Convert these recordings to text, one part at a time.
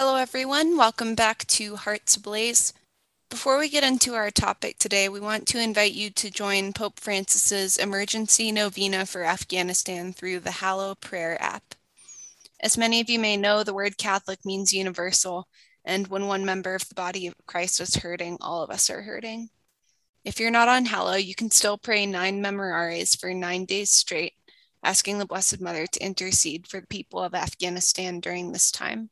Hello, everyone. Welcome back to Hearts Ablaze. Before we get into our topic today, we want to invite you to join Pope Francis's emergency novena for Afghanistan through the Hallow Prayer app. As many of you may know, the word Catholic means universal, and when one member of the body of Christ is hurting, all of us are hurting. If you're not on Hallow, you can still pray nine Memorares for nine days straight, asking the Blessed Mother to intercede for the people of Afghanistan during this time.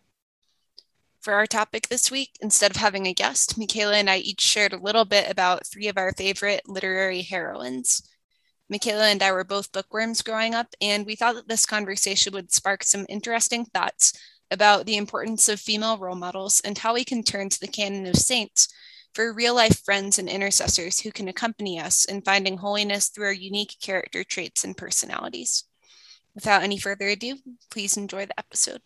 For our topic this week, instead of having a guest, Michaela and I each shared a little bit about three of our favorite literary heroines. Michaela and I were both bookworms growing up, and we thought that this conversation would spark some interesting thoughts about the importance of female role models and how we can turn to the canon of saints for real life friends and intercessors who can accompany us in finding holiness through our unique character traits and personalities. Without any further ado, please enjoy the episode.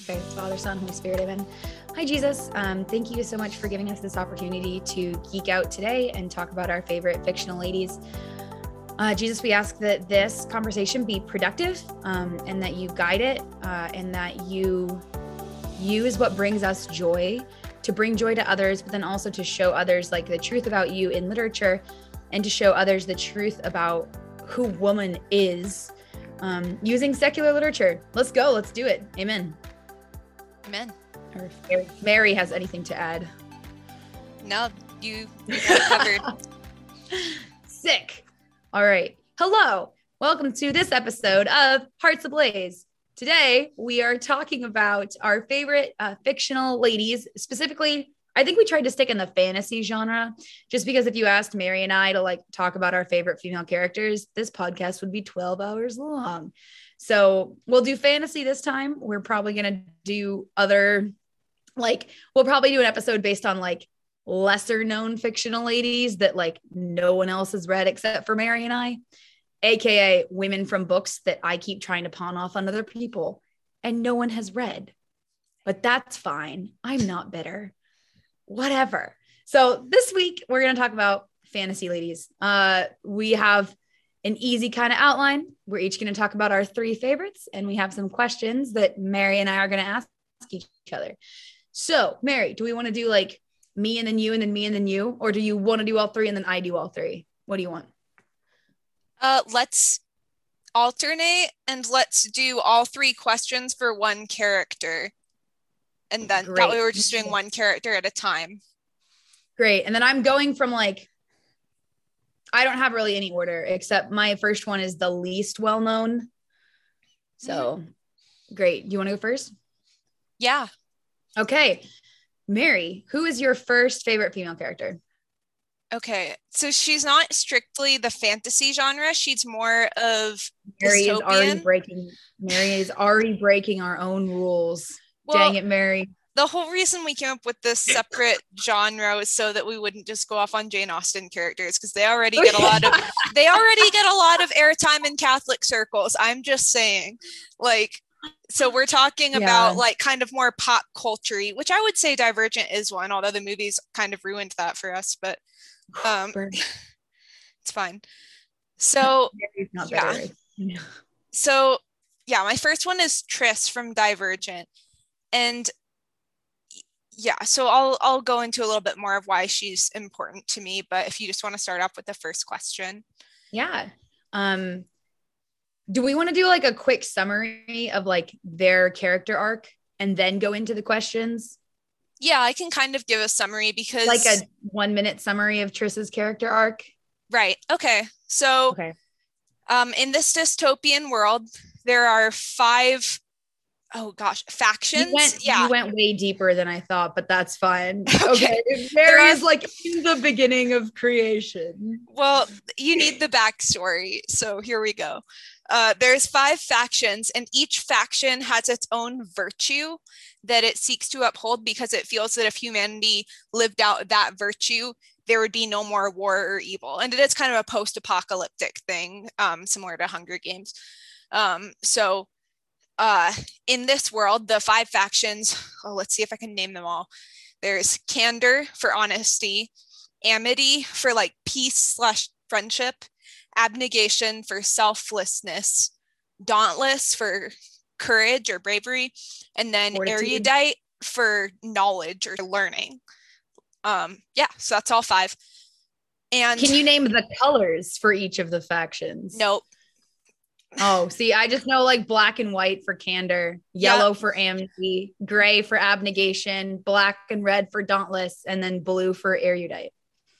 Okay, Father, Son, Holy Spirit, Amen. Hi, Jesus. Um, thank you so much for giving us this opportunity to geek out today and talk about our favorite fictional ladies. Uh, Jesus, we ask that this conversation be productive um, and that you guide it uh, and that you use what brings us joy to bring joy to others, but then also to show others like the truth about you in literature and to show others the truth about who woman is um, using secular literature. Let's go. Let's do it. Amen. Amen. Or if Mary, Mary has anything to add. No, you, you covered. Sick. All right. Hello. Welcome to this episode of Hearts Ablaze. Today, we are talking about our favorite uh, fictional ladies. Specifically, I think we tried to stick in the fantasy genre just because if you asked Mary and I to like talk about our favorite female characters, this podcast would be 12 hours long. So we'll do fantasy this time. We're probably going to do other, like, we'll probably do an episode based on like lesser known fictional ladies that like no one else has read except for Mary and I, aka women from books that I keep trying to pawn off on other people and no one has read. But that's fine. I'm not bitter. Whatever. So this week we're going to talk about fantasy ladies. Uh we have an easy kind of outline. We're each going to talk about our three favorites and we have some questions that Mary and I are going to ask each other. So, Mary, do we want to do like me and then you and then me and then you or do you want to do all three and then I do all three? What do you want? Uh, let's alternate and let's do all three questions for one character. And then Great. that way we're just doing one character at a time. Great. And then I'm going from like I don't have really any order except my first one is the least well known. So mm-hmm. great. Do you want to go first? Yeah. Okay. Mary, who is your first favorite female character? Okay. So she's not strictly the fantasy genre. She's more of Mary is already breaking Mary is already breaking our own rules. Well, Dang it, Mary. The whole reason we came up with this separate genre is so that we wouldn't just go off on Jane Austen characters because they already get a lot of they already get a lot of airtime in Catholic circles. I'm just saying, like, so we're talking about like kind of more pop culture which I would say Divergent is one, although the movies kind of ruined that for us, but um, it's fine. So yeah. so yeah my first one is tris from divergent and yeah so i'll i'll go into a little bit more of why she's important to me but if you just want to start off with the first question Yeah. Um do we want to do like a quick summary of like their character arc and then go into the questions? yeah i can kind of give a summary because Like a 1 minute summary of Tris's character arc? right okay so Okay. um in this dystopian world there are five oh gosh factions You went, yeah you went way deeper than I thought, but that's fine. Okay. Okay. Mary is like in the beginning of creation. Well, you need the backstory. So here we go. Uh, there's five factions, and each faction has its own virtue that it seeks to uphold because it feels that if humanity lived out that virtue, there would be no more war or evil. And it is kind of a post apocalyptic thing, um, similar to Hunger Games. Um, so uh, in this world, the five factions, oh, let's see if I can name them all. There's candor for honesty, amity for like peace slash friendship, abnegation for selflessness, dauntless for courage or bravery, and then Fortitude. erudite for knowledge or learning. Um, yeah, so that's all five. And Can you name the colors for each of the factions? nope. Oh, see, I just know like black and white for candor, yellow for amnesty, gray for abnegation, black and red for dauntless, and then blue for erudite.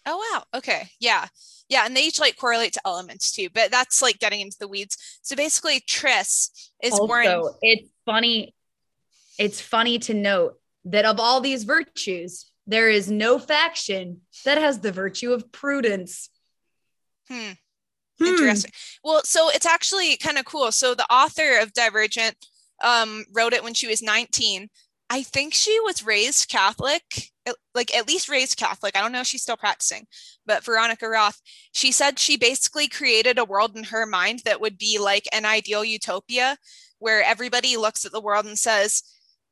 Oh wow. Okay. Yeah. Yeah. And they each like correlate to elements too, but that's like getting into the weeds. So basically Tris is born Also, it's funny. It's funny to note that of all these virtues, there is no faction that has the virtue of prudence. hmm, Hmm. interesting. Well, so it's actually kind of cool. So the author of Divergent um wrote it when she was 19. I think she was raised Catholic, like at least raised Catholic. I don't know if she's still practicing, but Veronica Roth, she said she basically created a world in her mind that would be like an ideal utopia where everybody looks at the world and says,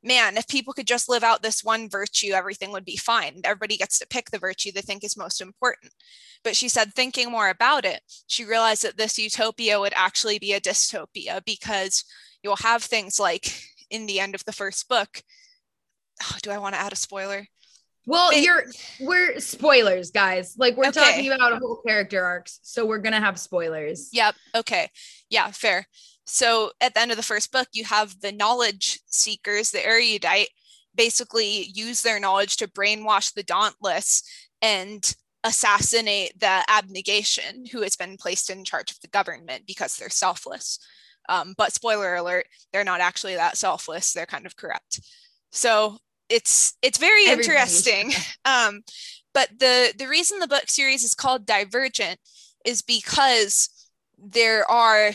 man, if people could just live out this one virtue, everything would be fine. Everybody gets to pick the virtue they think is most important. But she said, thinking more about it, she realized that this utopia would actually be a dystopia because you'll have things like in the end of the first book. Oh, do I want to add a spoiler? Well, They- you're we're spoilers, guys. Like we're Okay. talking about whole character arcs, so we're gonna have spoilers. Yep. Okay. Yeah, fair. So at the end of the first book, you have the knowledge seekers, the erudite, basically use their knowledge to brainwash the dauntless and assassinate the abnegation who has been placed in charge of the government because they're selfless. Um, but spoiler alert, they're not actually that selfless. They're kind of corrupt. So it's it's very Everybody's interesting. Um, but the the reason the book series is called Divergent is because there are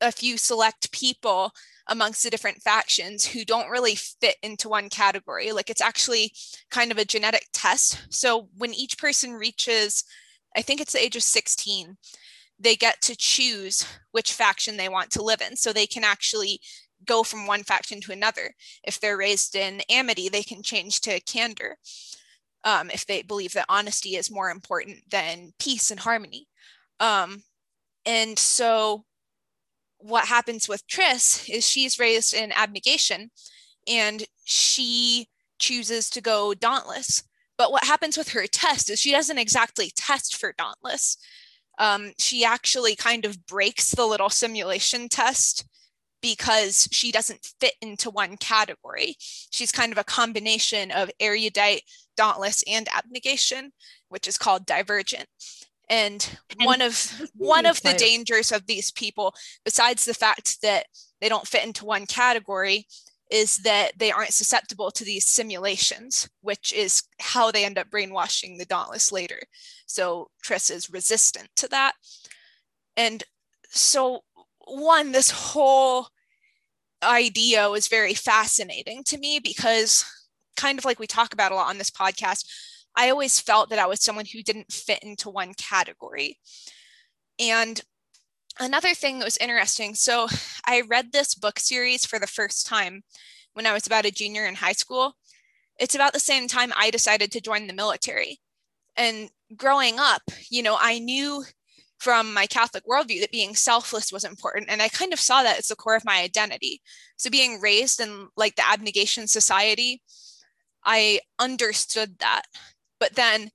a few select people amongst the different factions who don't really fit into one category. Like it's actually kind of a genetic test. So when each person reaches, I think it's the age of 16, they get to choose which faction they want to live in. So they can actually go from one faction to another. If they're raised in amity, they can change to candor. Um, if they believe that honesty is more important than peace and harmony. Um, and so what happens with Tris is she's raised in abnegation and she chooses to go dauntless. But what happens with her test is she doesn't exactly test for dauntless. Um, she actually kind of breaks the little simulation test because she doesn't fit into one category. She's kind of a combination of erudite, dauntless, and abnegation, which is called divergent. And, one of one of the dangers of these people, besides the fact that they don't fit into one category, is that they aren't susceptible to these simulations, which is how they end up brainwashing the Dauntless later. So Tris is resistant to that. And so, one, this whole idea was very fascinating to me because, kind of like we talk about a lot on this podcast, I always felt that I was someone who didn't fit into one category. And another thing that was interesting so I read this book series for the first time when I was about a junior in high school. It's about the same time I decided to join the military. And growing up, you know, I knew from my Catholic worldview that being selfless was important. And I kind of saw that as the core of my identity. So being raised in like the abnegation society, I understood that. But then,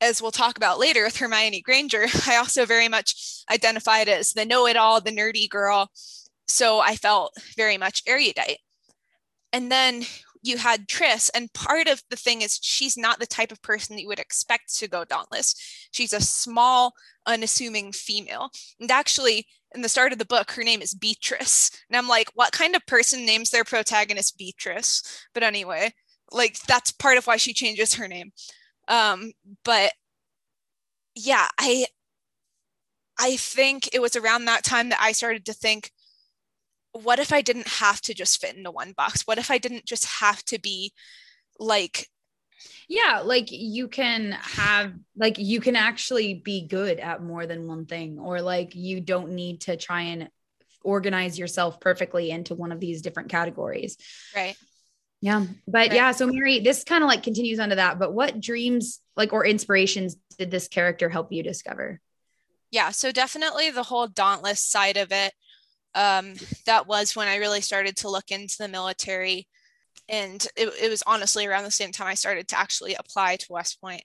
as we'll talk about later with Hermione Granger, I also very much identified as the know it all, the nerdy girl. So I felt very much erudite. And then you had Tris, and part of the thing is she's not the type of person that you would expect to go dauntless. She's a small, unassuming female. And actually, in the start of the book, her name is Beatrice. And I'm like, what kind of person names their protagonist Beatrice? But anyway, like that's part of why she changes her name. Um, but yeah, I I think it was around that time that I started to think, what if I didn't have to just fit into one box? What if I didn't just have to be like Yeah, like you can have like you can actually be good at more than one thing or like you don't need to try and organize yourself perfectly into one of these different categories. right? Yeah. But Right. yeah, so Mary, this kind of like continues onto that, but what dreams like or inspirations did this character help you discover? Yeah, so definitely the whole dauntless side of it. um, that was when I really started to look into the military. And it, it was honestly around the same time I started to actually apply to West Point.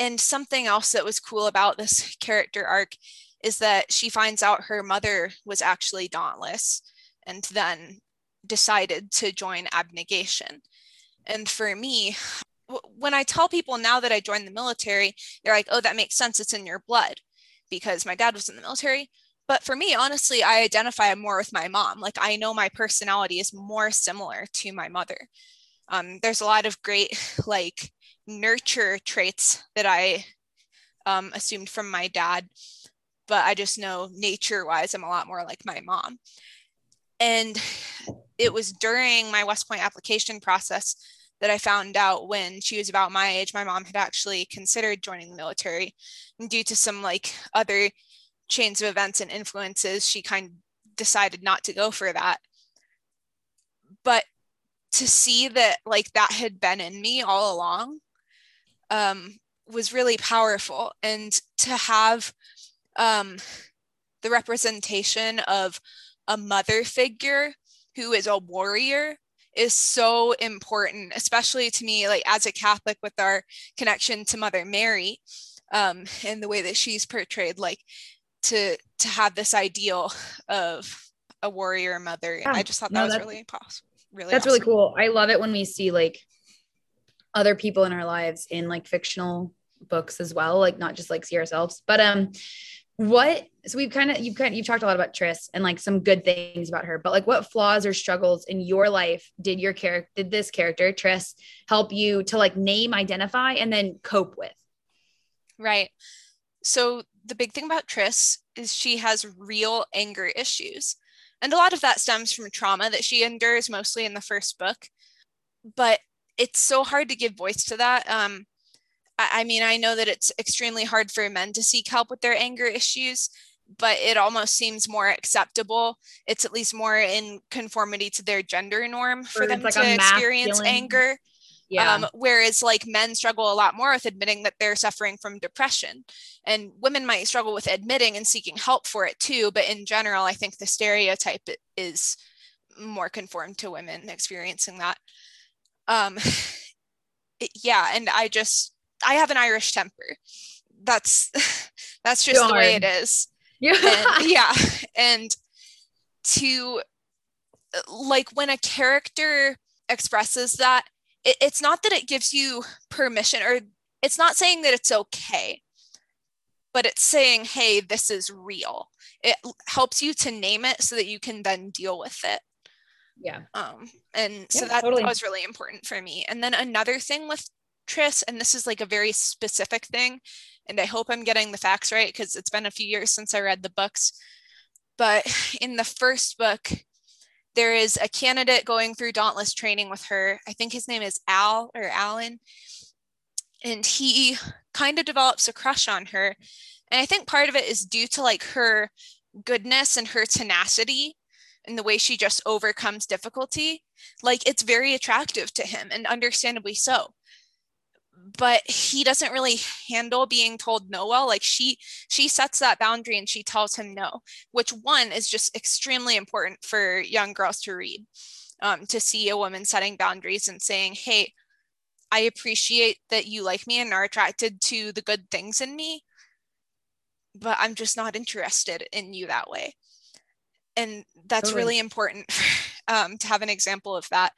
And something else that was cool about this character arc is that she finds out her mother was actually dauntless and then decided to join abnegation. And for me, when I tell people now that I joined the military, they're like, oh, that makes sense. It's in your blood because my dad was in the military. But for me, honestly, I identify more with my mom. Like I know my personality is more similar to my mother. Um, there's a lot of great like nurture traits that I um, assumed from my dad, but I just know nature wise, I'm a lot more like my mom. And it was during my West Point application process that I found out when she was about my age, my mom had actually considered joining the military. And due to some like other chains of events and influences, she kind of decided not to go for that. But to see that like that had been in me all along um, was really powerful. And to have um, the representation of a mother figure who is a warrior is so important, especially to me, like as a Catholic with our connection to Mother Mary um, and the way that she's portrayed, like to to have this ideal of a warrior mother. Yeah. I just thought that no, was really possible. Really, that's awesome. really cool. I love it when we see like other people in our lives in like fictional books as well, like not just like see ourselves. But um, what so we've kind of you've kind of you've talked a lot about Tris and like some good things about her, but like what flaws or struggles in your life did your character did this character Tris help you to like name, identify, and then cope with? Right. So the big thing about Tris is she has real anger issues. And a lot of that stems from trauma that she endures mostly in the first book. But it's so hard to give voice to that. Um, I mean, I know that it's extremely hard for men to seek help with their anger issues, but it almost seems more acceptable. It's at least more in conformity to their gender norm for or them like to experience anger. Yeah. Um, whereas like men struggle a lot more with admitting that they're suffering from depression and women might struggle with admitting and seeking help for it too. But in general, I think the stereotype is more conformed to women experiencing that. Um, it, yeah. And I just, I have an Irish temper. That's that's just the way it is. Yeah. And, yeah. And to like when a character expresses that, it, it's not that it gives you permission or it's not saying that it's okay, but it's saying, hey, this is real. It helps you to name it so that you can then deal with it. Yeah. Um, and so yeah, that, totally. that was really important for me. And then another thing with Tris, and this is like a very specific thing, and I hope I'm getting the facts right because it's been a few years since I read the books. But in the first book, there is a candidate going through Dauntless training with her. I think his name is Al or Alan. And he kind of develops a crush on her. And I think part of it is due to like her goodness and her tenacity and the way she just overcomes difficulty. Like it's very attractive to him and understandably so but he doesn't really handle being told no well like she she sets that boundary and she tells him no which one is just extremely important for young girls to read um, to see a woman setting boundaries and saying hey i appreciate that you like me and are attracted to the good things in me but i'm just not interested in you that way and that's totally. really important um, to have an example of that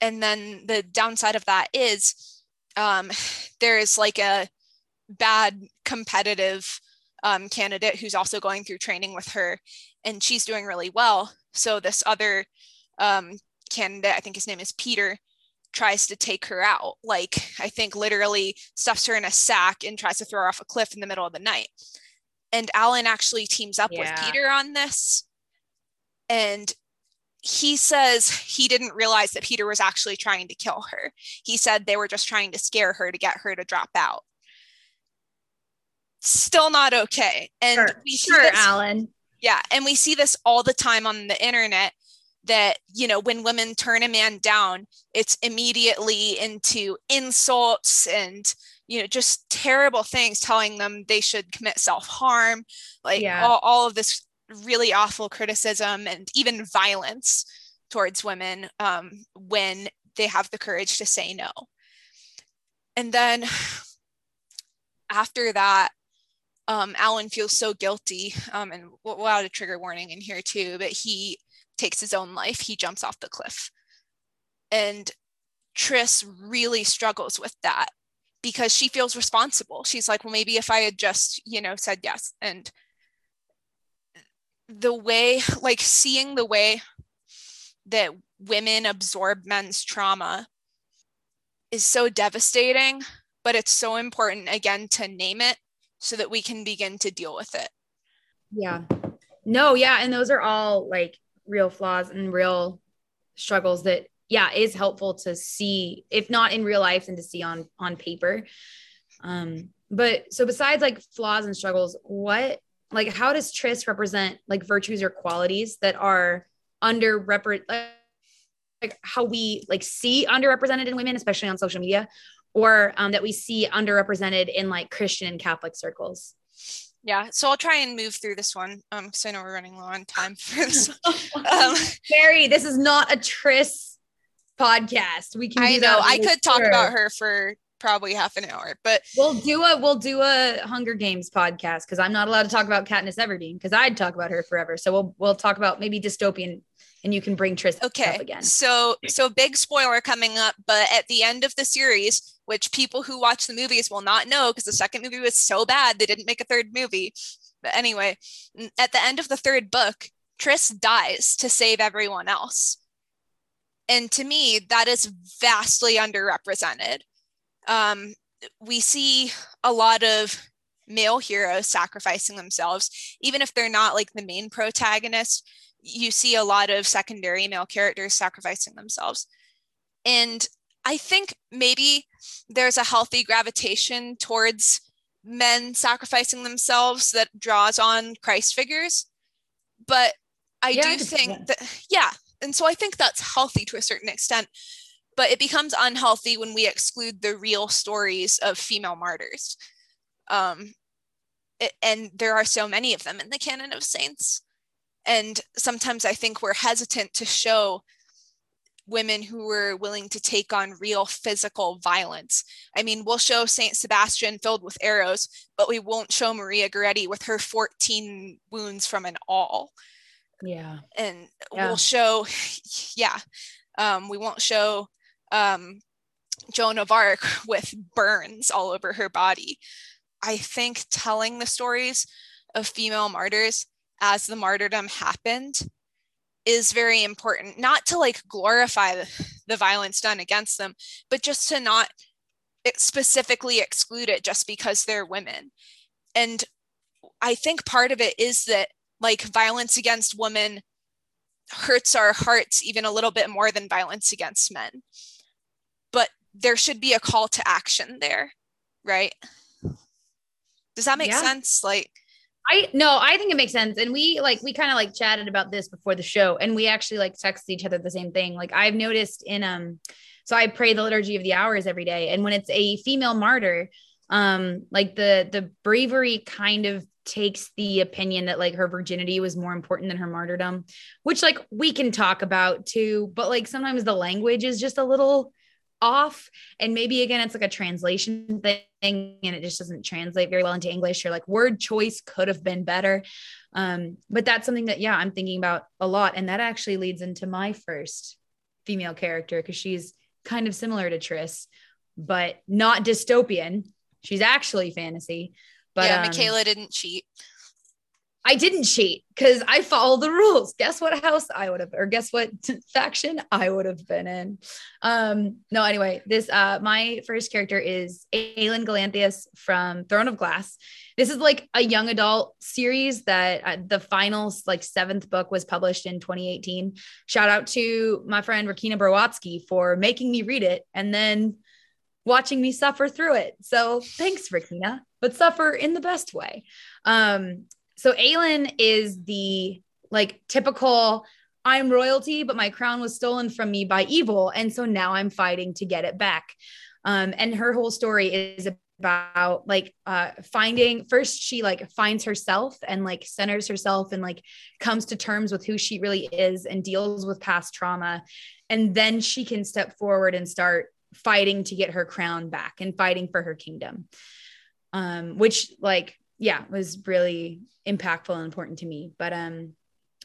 and then the downside of that is um, there is like a bad competitive um, candidate who's also going through training with her, and she's doing really well. So this other um, candidate, I think his name is Peter, tries to take her out. Like I think literally stuffs her in a sack and tries to throw her off a cliff in the middle of the night. And Alan actually teams up yeah. with Peter on this. And he says he didn't realize that Peter was actually trying to kill her. He said they were just trying to scare her to get her to drop out. Still not okay. And sure, we see sure this, Alan. Yeah, and we see this all the time on the internet that you know when women turn a man down it's immediately into insults and you know just terrible things telling them they should commit self-harm like yeah. all, all of this really awful criticism and even violence towards women um, when they have the courage to say no. And then after that, um, Alan feels so guilty, um, and we'll, we'll add a trigger warning in here too, but he takes his own life. He jumps off the cliff. And Tris really struggles with that because she feels responsible. She's like, well, maybe if I had just, you know, said yes. And the way, like seeing the way that women absorb men's trauma is so devastating, but it's so important again to name it so that we can begin to deal with it. Yeah. No, yeah. And those are all like real flaws and real struggles that yeah is helpful to see if not in real life and to see on on paper um but so besides like flaws and struggles what like how does tris represent like virtues or qualities that are under like how we like see underrepresented in women especially on social media or um, that we see underrepresented in like christian and catholic circles? Yeah so i'll try and move through this one um because i know we're running low on time for this um, Mary, this is not a tris podcast. We can i know i could talk about her for probably half an hour but we'll do a we'll do a hunger games podcast because i'm not allowed to talk about katniss everdeen because i'd talk about her forever so we'll we'll talk about maybe dystopian and you can bring tris okay again so so big spoiler coming up but at the end of the series which people who watch the movies will not know because the second movie was so bad they didn't make a third movie. But anyway, at the end of the third book, Tris dies to save everyone else. And to me, that is vastly underrepresented. Um, we see a lot of male heroes sacrificing themselves, even if they're not like the main protagonist. You see a lot of secondary male characters sacrificing themselves. And I think maybe there's a healthy gravitation towards men sacrificing themselves that draws on Christ figures. But I yeah, do I think that, yeah. And so I think that's healthy to a certain extent. But it becomes unhealthy when we exclude the real stories of female martyrs. Um, it, and there are so many of them in the canon of saints. And sometimes I think we're hesitant to show women who were willing to take on real physical violence. I mean, we'll show Saint Sebastian filled with arrows, but we won't show Maria Goretti with her 14 wounds from an awl. Yeah. And yeah. we'll show, yeah, um, we won't show um, Joan of Arc with burns all over her body. I think telling the stories of female martyrs as the martyrdom happened is very important not to like glorify the, violence done against them but just to not specifically exclude it just because they're women and i think part of it is that like violence against women hurts our hearts even a little bit more than violence against men there should be a call to action there right does that make yeah. sense like I no, I think it makes sense. And we like we kind of like chatted about this before the show and we actually like texted each other the same thing. Like I've noticed in um so I pray the liturgy of the hours every day and when it's a female martyr um like the the breviary kind of takes the opinion that like her virginity was more important than her martyrdom, which like we can talk about too, but like sometimes the language is just a little off. And maybe again it's like a translation thing and it just doesn't translate very well into english or like word choice could have been better. Um but that's something that yeah i'm thinking about a lot. And that actually leads into my first female character because she's kind of similar to tris but not dystopian. She's actually fantasy but yeah um, michaela didn't cheat I didn't cheat because I followed the rules. Guess what house I would have, or guess what faction I would have been in. Um, no, anyway, this uh my first character is Aelin Galathynius from Throne of Glass. This is like a young adult series that uh, the final like seventh book was published in 2018. Shout out to my friend Rakina Browatsky for making me read it and then watching me suffer through it. So thanks, Rakina, but suffer in the best way. Um, so Aelin is the like typical I'm royalty, but my crown was stolen from me by evil. And so now I'm fighting to get it back. Um, and her whole story is about like uh finding first she like finds herself and like centers herself and like comes to terms with who she really is and deals with past trauma and then she can step forward and start fighting to get her crown back and fighting for her kingdom um which like yeah was really impactful and important to me. But um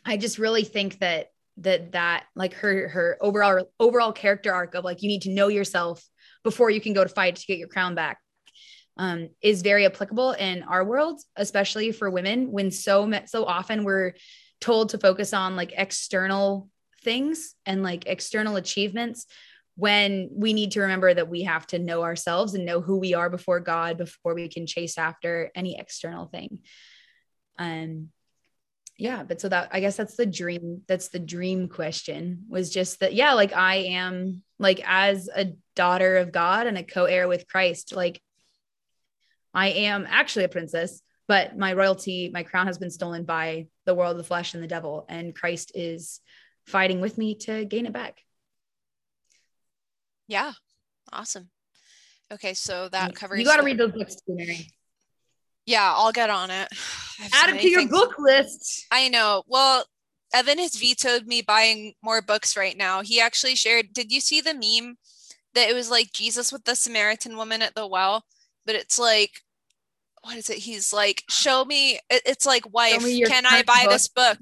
i just really think that that that like her her overall overall character arc of like you need to know yourself before you can go to fight to get your crown back um, is very applicable in our world, especially for women, when so so often we're told to focus on like external things and like external achievements when we need to remember that we have to know ourselves and know who we are before God before we can chase after any external thing. Um yeah, but so that I guess that's the dream that's the dream question was just that yeah, like I am like as a daughter of God and a co-heir with Christ, like I am actually a princess, but my royalty, my crown has been stolen by the world, the flesh, and the devil. And Christ is fighting with me to gain it back. Yeah. Awesome. Okay. So that covers. You got to read those books too, Mary. Yeah, I'll get on it. Add it to your things. book list. I know. Well, Evan has vetoed me buying more books right now. He actually shared, did you see the meme that it was like Jesus with the Samaritan woman at the well? but it's like what is it he's like show me it's like wife me can i buy book. this book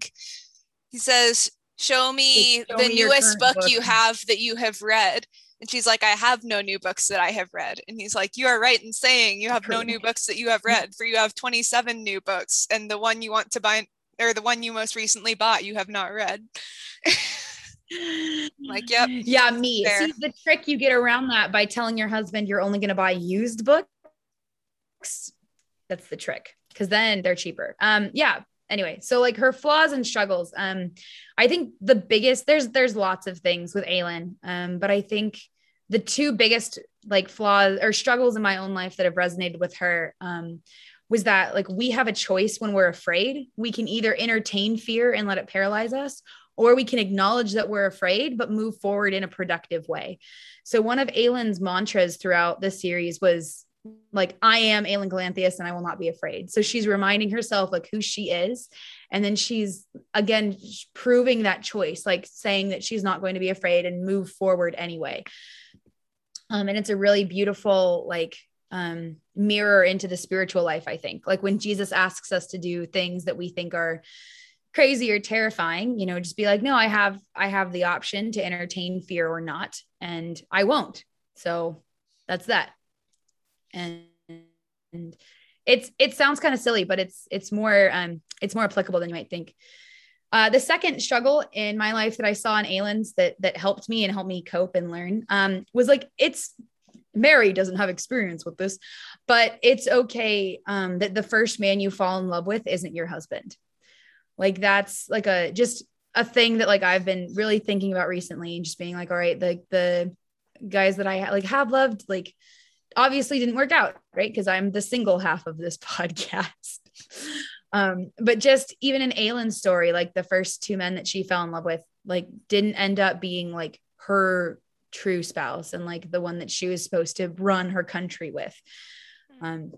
he says show me show the me newest book, book you have that you have read and she's like i have no new books that i have read. And he's like you are right in saying you have no new books that you have read for you have 27 new books and the one you want to buy or the one you most recently bought you have not read. Like yep yeah me. see the trick you get around that by telling your husband you're only going to buy used books that's the trick because then they're cheaper. Um, yeah. Anyway, so like her flaws and struggles. Um, I think the biggest there's there's lots of things with Aelin. Um, but I think the two biggest like flaws or struggles in my own life that have resonated with her um was that like we have a choice when we're afraid. We can either entertain fear and let it paralyze us, or we can acknowledge that we're afraid but move forward in a productive way. So one of Aelin's mantras throughout the series was like I am Aelin Galathynius and I will not be afraid. So she's reminding herself like who she is. And then she's again proving that choice, like saying that she's not going to be afraid and move forward anyway. Um, and it's a really beautiful like um, mirror into the spiritual life, I think. Like when Jesus asks us to do things that we think are crazy or terrifying, you know, just be like, no, I have I have the option to entertain fear or not, and I won't. So that's that and, it's it sounds kind of silly but it's it's more um it's more applicable than you might think uh, the second struggle in my life that I saw in Aelin's that that helped me and helped me cope and learn um, was like it's Mary doesn't have experience with this, but it's okay um, that the first man you fall in love with isn't your husband. Like that's like a just a thing that like I've been really thinking about recently and just being like, all right, the the guys that I like have loved like obviously didn't work out, right? Because I'm the single half of this podcast. um, but just even in Aelin's story, like the first two men that she fell in love with, like didn't end up being like her true spouse and like the one that she was supposed to run her country with. Hmm. Um,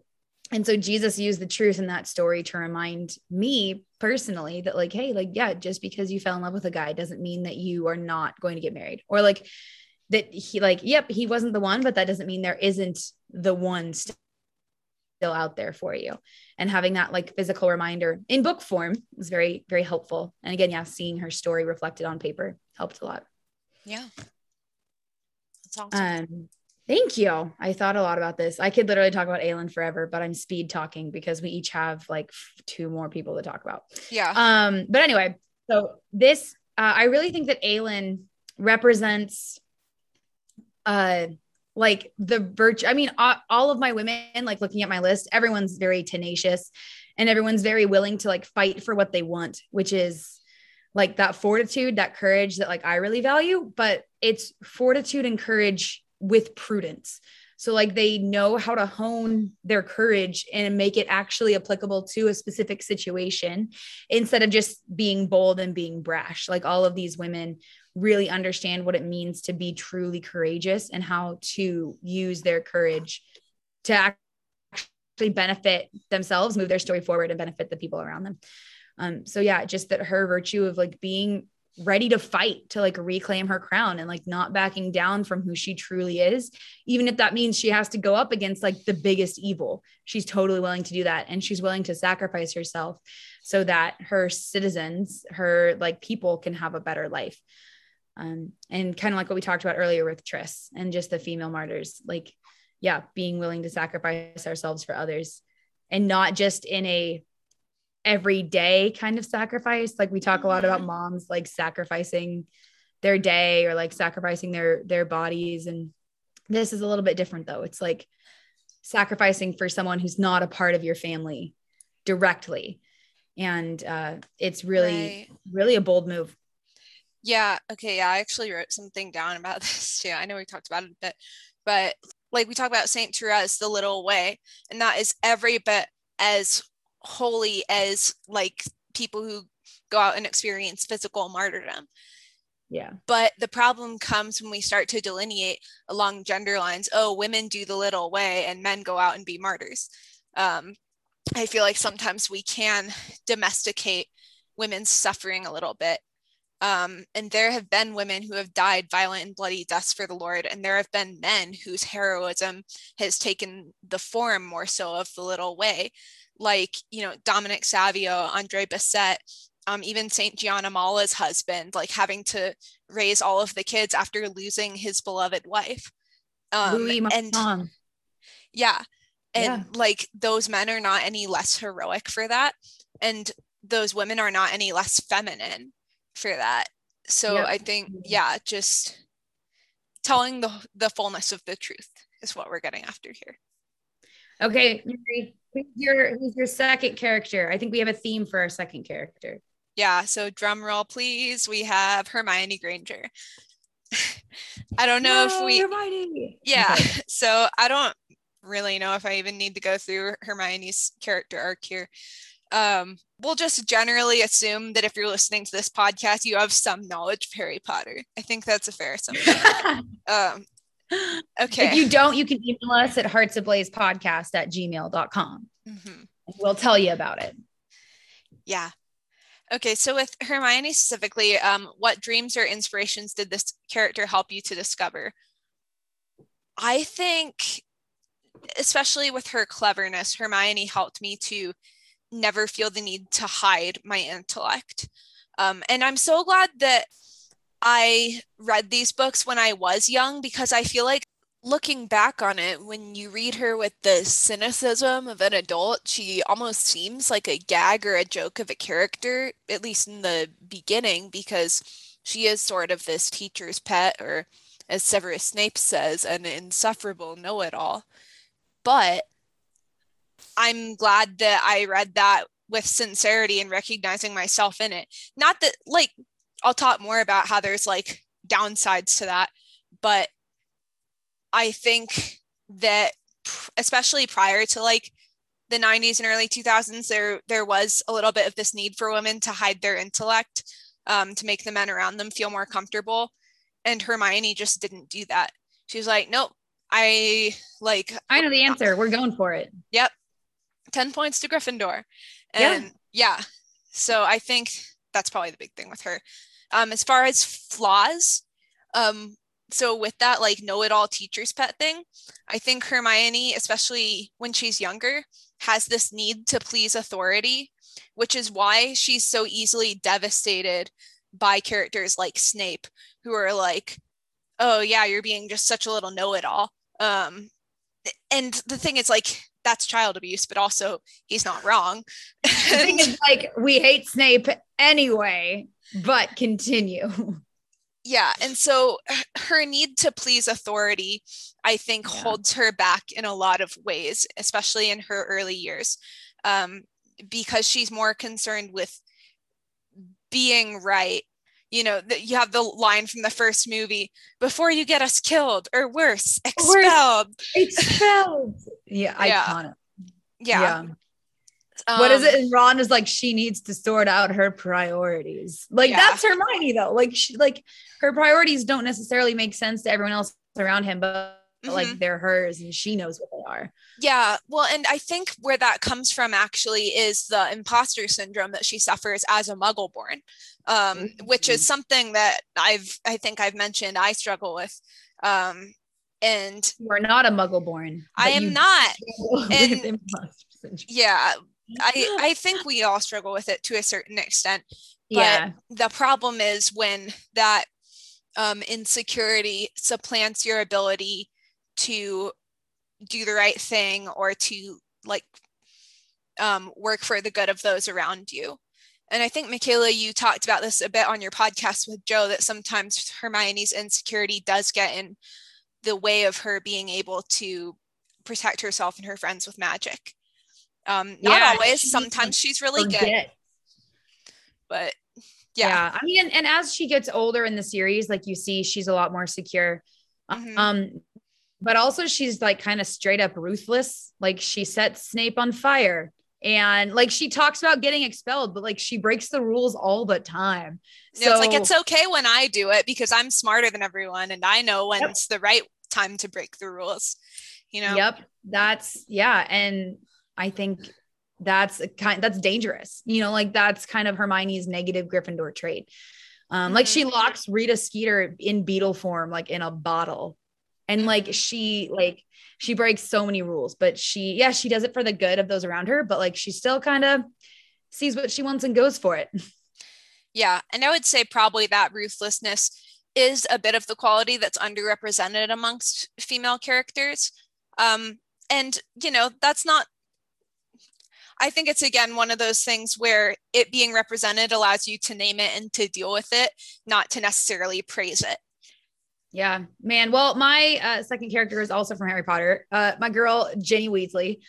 and so Jesus used the truth in that story to remind me personally that, like, hey, like, yeah, just because you fell in love with a guy doesn't mean that you are not going to get married. Or like, that he like yep he wasn't the one but that doesn't mean there isn't the one still out there for you. And having that like physical reminder in book form was very very helpful. And again yeah seeing her story reflected on paper helped a lot. Yeah. That's awesome. Um, thank you. I thought a lot about this. I could literally talk about Aelin forever but i'm speed talking because we each have like two more people to talk about. Yeah. Um but anyway so this uh, i really think that Aelin represents uh like the virtue i mean all of my women like looking at my list everyone's very tenacious and everyone's very willing to like fight for what they want which is like that fortitude that courage that like i really value but it's fortitude and courage with prudence. So like they know how to hone their courage and make it actually applicable to a specific situation instead of just being bold and being brash like all of these women really understand what it means to be truly courageous and how to use their courage to actually benefit themselves, move their story forward, and benefit the people around them. Um, so yeah, just that her virtue of like being ready to fight to like reclaim her crown and like not backing down from who she truly is even if that means she has to go up against like the biggest evil she's totally willing to do that and she's willing to sacrifice herself so that her citizens her like people can have a better life um, and kind of like what we talked about earlier with Tris and just the female martyrs like yeah being willing to sacrifice ourselves for others and not just in a everyday kind of sacrifice. Like we talk a lot about mm-hmm. moms like sacrificing their day or like sacrificing their their bodies and this is a little bit different though. It's like sacrificing for someone who's not a part of your family directly. And uh it's really right. really a bold move. Yeah, okay, yeah, I actually wrote something down about this too. I know we talked about it a bit, but like we talk about Saint Therese, the little way, and that is every bit as holy as like people who go out and experience physical martyrdom. Yeah. But the problem comes when we start to delineate along gender lines. Oh, women do the little way and men go out and be martyrs. Um, I feel like sometimes we can domesticate women's suffering a little bit. Um, and there have been women who have died violent and bloody deaths for the Lord. And there have been men whose heroism has taken the form more so of the little way like you know Dominic Savio, Andre Bessette, um, even Saint Gianna Molla's husband, like having to raise all of the kids after losing his beloved wife. Um, Louis and yeah, and yeah. like those men are not any less heroic for that, and those women are not any less feminine for that. So yeah. I think yeah, just telling the the fullness of the truth is what we're getting after here. Okay, Who's your who's your second character? I think we have a theme for our second character. Yeah, so drum roll please. We have Hermione Granger. I don't know if we Hermione. Yeah. Okay. So I don't really know if I even need to go through Hermione's character arc here. Um, we'll just generally assume that if you're listening to this podcast, you have some knowledge of Harry Potter. I think that's a fair assumption. um, Okay. If you don't, you can email us at heartsablaze.podcast at gmail.com. Mm-hmm. We'll tell you about it. Yeah. Okay. So with Hermione specifically, um, what dreams or inspirations did this character help you to discover? I think, especially with her cleverness, Hermione helped me to never feel the need to hide my intellect. Um, and I'm so glad that I read these books when I was young because I feel like looking back on it, when you read her with the cynicism of an adult, she almost seems like a gag or a joke of a character, at least in the beginning, because she is sort of this teacher's pet, or as Severus Snape says, an insufferable know it all. But I'm glad that I read that with sincerity and recognizing myself in it. Not that, like, I'll talk more about how there's like downsides to that, but I think that especially prior to like the 90s and early 2000s there there was a little bit of this need for women to hide their intellect um, to make the men around them feel more comfortable. And hermione just didn't do that. She was like nope i like i know the answer. We're going for it. Yep 10 points to gryffindor and yeah, yeah. so i think that's probably the big thing with her um, as far as flaws, um, so with that like know-it-all teacher's pet thing, I think Hermione, especially when she's younger, has this need to please authority, which is why she's so easily devastated by characters like Snape, who are like, "Oh yeah, you're being just such a little know-it-all." Um, and the thing is, like, that's child abuse, but also he's not wrong. the thing is, like, we hate Snape anyway but continue. Yeah. And so her need to please authority, I think, yeah. holds her back in a lot of ways, especially in her early years, um, because she's more concerned with being right. You know, that you have the line from the first movie before you get us killed or worse, expelled. Worse, expelled. yeah, yeah. iconic. Yeah. yeah. Um, what is it? And Ron is like, she needs to sort out her priorities. Like yeah. that's Hermione though. Like she, like her priorities don't necessarily make sense to everyone else around him, but mm-hmm. like they're hers and she knows what they are. Yeah. Well, and I think where that comes from actually is the imposter syndrome that she suffers as a muggle born, um, mm-hmm. which is something that I've, I think I've mentioned I struggle with. Um, and you are not a muggle born. I am not. And, yeah. I, I think we all struggle with it to a certain extent. But yeah. the problem is when that um, insecurity supplants your ability to do the right thing or to like um, work for the good of those around you. And I think, Michaela, you talked about this a bit on your podcast with Joe that sometimes Hermione's insecurity does get in the way of her being able to protect herself and her friends with magic. Um, not yeah, always, sometimes she's really forget. good. But yeah. yeah. I mean, and, and, as she gets older in the series, like you see, she's a lot more secure. Mm-hmm. Um, but also she's like kind of straight up ruthless. Like she sets Snape on fire and like she talks about getting expelled, but like she breaks the rules all the time. So it's like it's okay when I do it because I'm smarter than everyone and I know when yep. it's the right time to break the rules. You know. Yep. That's yeah. And I think that's a kind that's dangerous. You know, like that's kind of Hermione's negative Gryffindor trait. Um, mm-hmm. like she mm-hmm. locks Rita Skeeter in beetle form, like in a bottle and like she like she breaks so many rules but she yeah she does it for the good of those around her but like she still kind of sees what she wants and goes for it yeah and i would say probably that ruthlessness is a bit of the quality that's underrepresented amongst female characters um and you know that's not I think it's again one of those things where it being represented allows you to name it and to deal with it, not to necessarily praise it. Yeah, man. Well, my uh, second character is also from Harry Potter. Uh, my girl Ginny Weasley.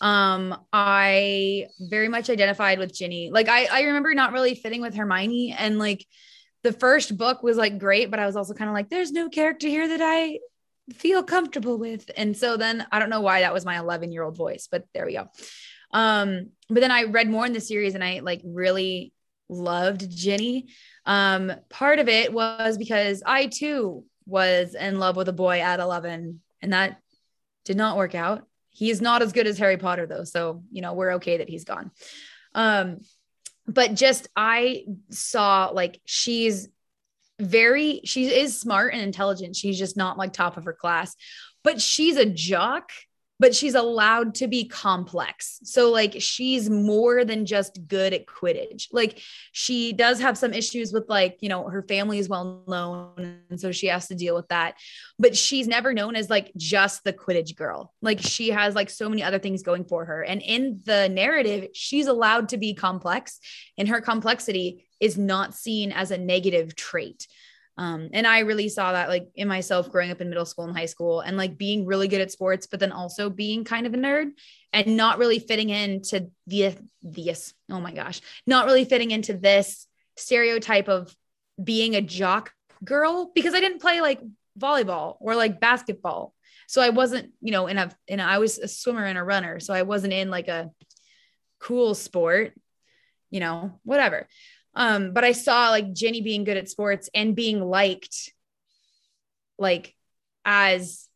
Um, I very much identified with Ginny. Like, I I remember not really fitting with Hermione, and like the first book was like great, but I was also kind of like, there's no character here that I feel comfortable with. And so then I don't know why that was my 11 year old voice, but there we go. Um, but then I read more in the series, and I like really loved Ginny. Um, part of it was because I too was in love with a boy at 11 and that did not work out. He is not as good as Harry Potter though, so you know, we're okay that he's gone. Um but just I saw like she's very she is smart and intelligent. She's just not like top of her class, but she's a jock but she's allowed to be complex. So, like, she's more than just good at Quidditch. Like, she does have some issues with, like, you know, her family is well known. And so she has to deal with that. But she's never known as, like, just the Quidditch girl. Like, she has, like, so many other things going for her. And in the narrative, she's allowed to be complex, and her complexity is not seen as a negative trait. Um, and I really saw that like in myself growing up in middle school and high school and like being really good at sports, but then also being kind of a nerd and not really fitting into the this, oh my gosh, not really fitting into this stereotype of being a jock girl because I didn't play like volleyball or like basketball. So I wasn't, you know, in a in a, I was a swimmer and a runner. So I wasn't in like a cool sport, you know, whatever. Um, but I saw like Ginny being good at sports and being liked like as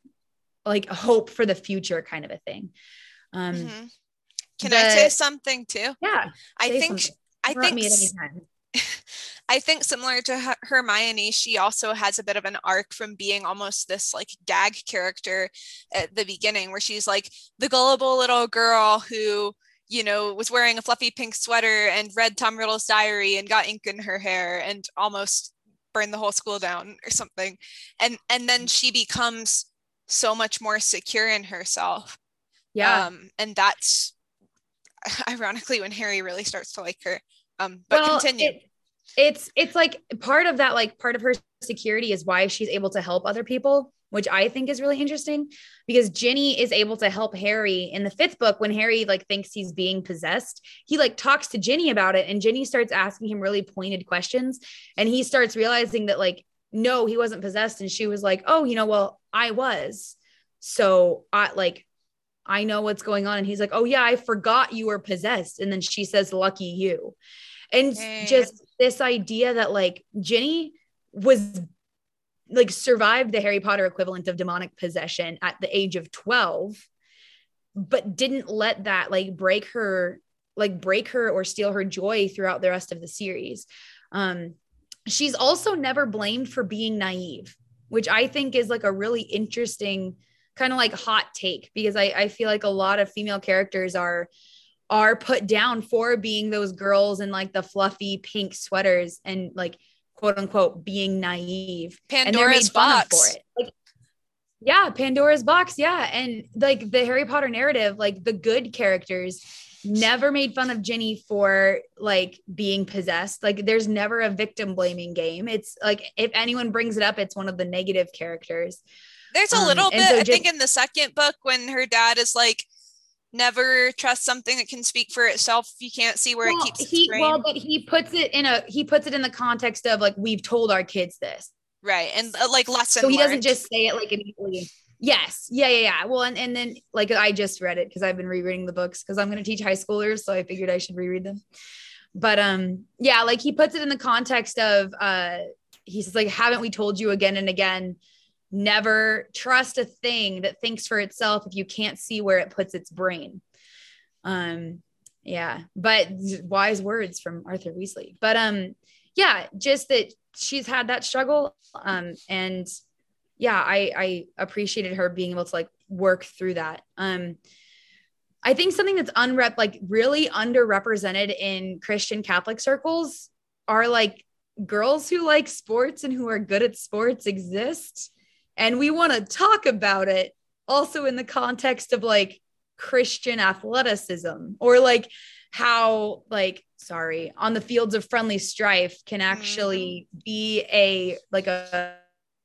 like a hope for the future kind of a thing. Um, mm-hmm. Can the, I say something too? Yeah. I think, something. I think, I think similar to Hermione, she also has a bit of an arc from being almost this like gag character at the beginning, where she's like the gullible little girl who you know, was wearing a fluffy pink sweater and read Tom Riddle's diary and got ink in her hair and almost burned the whole school down or something. And and then she becomes so much more secure in herself. Yeah. Um, and that's ironically when Harry really starts to like her. Um, but well, continue. It, it's it's like part of that, like part of her security is why she's able to help other people which I think is really interesting because Ginny is able to help Harry in the fifth book when Harry like thinks he's being possessed. He like talks to Ginny about it and Ginny starts asking him really pointed questions and he starts realizing that like no, he wasn't possessed and she was like, "Oh, you know, well, I was." So, I like I know what's going on and he's like, "Oh yeah, I forgot you were possessed." And then she says, "Lucky you." And just this idea that like Ginny was like survived the Harry Potter equivalent of demonic possession at the age of 12 but didn't let that like break her like break her or steal her joy throughout the rest of the series. Um she's also never blamed for being naive, which I think is like a really interesting kind of like hot take because I I feel like a lot of female characters are are put down for being those girls in like the fluffy pink sweaters and like quote unquote being naive. Pandora's box. Like, yeah, Pandora's box. Yeah. And like the Harry Potter narrative, like the good characters never made fun of Ginny for like being possessed. Like there's never a victim blaming game. It's like if anyone brings it up, it's one of the negative characters. There's a um, little bit, so I think, in the second book when her dad is like, never trust something that can speak for itself. You can't see where well, it keeps he well but he puts it in a he puts it in the context of like we've told our kids this. Right and uh, like lesson so he learned. doesn't just say it like immediately. Yes yeah yeah yeah. Well and, and then like i just read it because i've been rereading the books because i'm going to teach high schoolers so i figured i should reread them. But um yeah like he puts it in the context of uh he says like haven't we told you again and again never trust a thing that thinks for itself if you can't see where it puts its brain. Um yeah but wise words from arthur weasley. But um yeah just that she's had that struggle um and yeah i i appreciated her being able to like work through that. Um i think something that's unrep like really underrepresented in christian catholic circles are like girls who like sports and who are good at sports exist and we want to talk about it also in the context of like Christian athleticism or like how like sorry on the fields of friendly strife can actually mm-hmm. be a like a,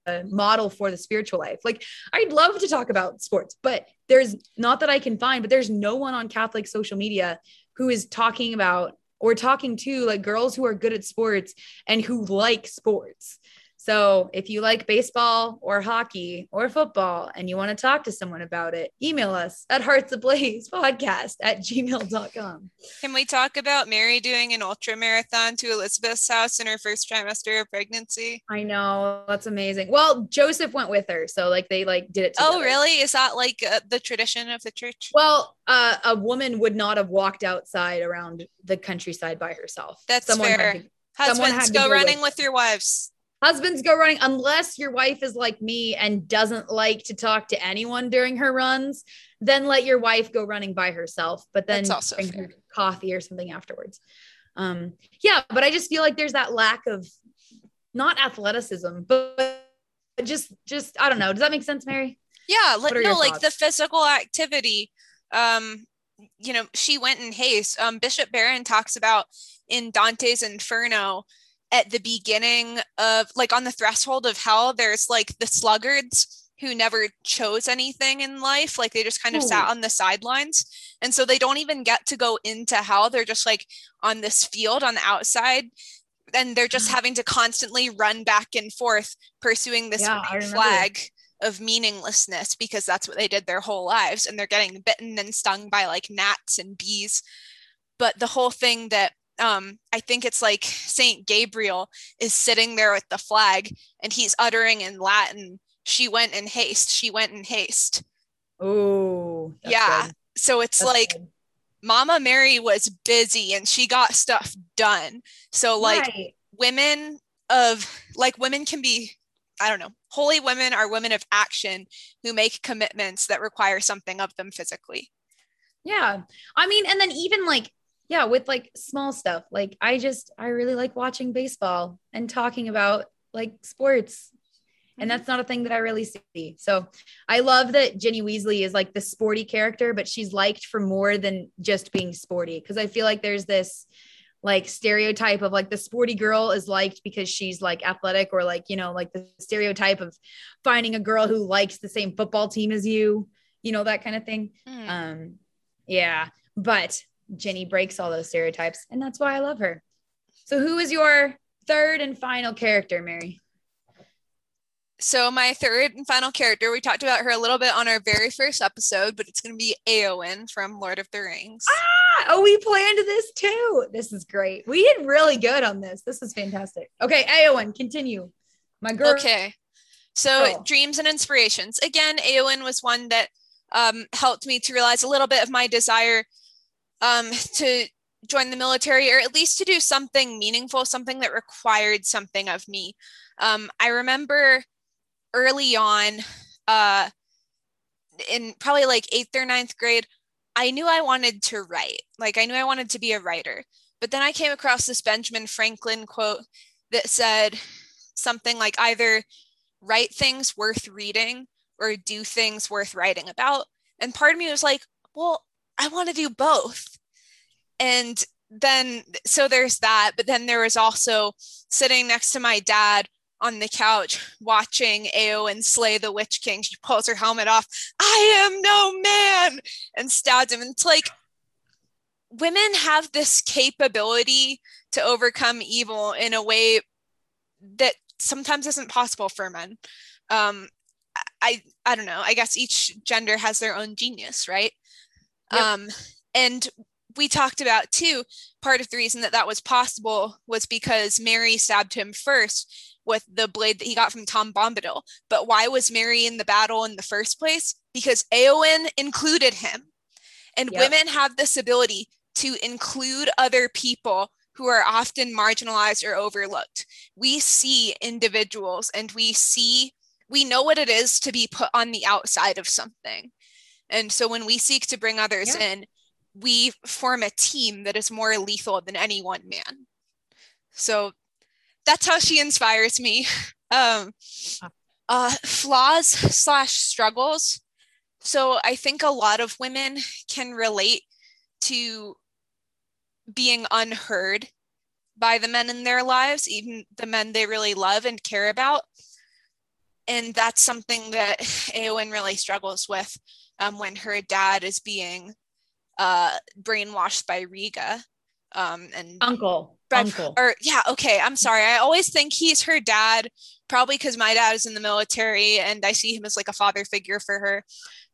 a, model for the spiritual life like i'd love to talk about sports but there's not that i can find but there's no one on catholic social media who is talking about or talking to like girls who are good at sports and who like sports so if you like baseball or hockey or football and you want to talk to someone about it, email us at hearts ablaze podcast at gmail.com. Can we talk about Mary doing an ultra marathon to Elizabeth's house in her first trimester of pregnancy? I know. That's amazing. Well, Joseph went with her. So like they like did it. Oh, together. Oh, really? Is that like uh, the tradition of the church? Well, uh, a woman would not have walked outside around the countryside by herself. That's someone fair. To, Husbands, go running with, with your wives husbands go running unless your wife is like me and doesn't like to talk to anyone during her runs then let your wife go running by herself but then her coffee or something afterwards. Um yeah but i just feel like there's that lack of not athleticism but just just i don't know. Does that make sense mary? Yeah like no like the physical activity um you know she went in haste. Um bishop barron talks about in dante's inferno at the beginning of like on the threshold of hell there's like the sluggards who never chose anything in life like they just kind of sat on the sidelines. And so they don't even get to go into hell. They're just like on this field on the outside and they're just having to constantly run back and forth pursuing this yeah, flag of meaninglessness because that's what they did their whole lives and they're getting bitten and stung by like gnats and bees. But the whole thing that um, I think it's like Saint Gabriel is sitting there with the flag and he's uttering in Latin, she went in haste, she went in haste. Oh, yeah. Good. So it's that's like good. Mama Mary was busy and she got stuff done. So, like, right. women of like women can be, I don't know, holy women are women of action who make commitments that require something of them physically. Yeah. I mean, and then even like yeah, with like small stuff. Like I just I really like watching baseball and talking about like sports. And mm-hmm. that's not a thing that I really see. So I love that Ginny Weasley is like the sporty character, but she's liked for more than just being sporty. Cause I feel like there's this like stereotype of like the sporty girl is liked because she's like athletic or like, you know, like the stereotype of finding a girl who likes the same football team as you, you know, that kind of thing. Mm. Um, yeah. But Ginny breaks all those stereotypes, and that's why I love her. So, who is your third and final character, Mary? So, my third and final character, we talked about her a little bit on our very first episode, but it's going to be Eowyn from Lord of the Rings. Ah, oh, we planned this too. This is great. We did really good on this. This is fantastic. Okay, Eowyn, continue. My girl. Okay. So dreams and inspirations. Again, Éowyn was one that um, helped me to realize a little bit of my desire um, to join the military or at least to do something meaningful, something that required something of me. Um, I remember early on, uh, in probably like eighth or ninth grade, I knew I wanted to write. Like I knew I wanted to be a writer. But then I came across this Benjamin Franklin quote that said something like either write things worth reading or do things worth writing about. And part of me was like, well, I want to do both. And then, so there's that. But then there was also sitting next to my dad on the couch watching Éowyn slay the Witch King. She pulls her helmet off. I am no man and stabs him. And it's like women have this capability to overcome evil in a way that sometimes isn't possible for men. Um, I I don't know. I guess each gender has their own genius, right? Yep. Um, and we talked about too. Part of the reason that that was possible was because Merry stabbed him first with the blade that he got from Tom Bombadil. But why was Merry in the battle in the first place? Because Éowyn included him. And yep. women have this ability to include other people who are often marginalized or overlooked. We see individuals and we see, we know what it is to be put on the outside of something. And so when we seek to bring others yeah. in, we form a team that is more lethal than any one man. So that's how she inspires me. Um, uh, flaws slash struggles. So I think a lot of women can relate to being unheard by the men in their lives, even the men they really love and care about. And that's something that Éowyn really struggles with um, when her dad is being uh, brainwashed by Riga. Um, and uncle, by, uncle, or yeah, okay. I'm sorry. I always think he's her dad, probably because my dad is in the military, and I see him as like a father figure for her.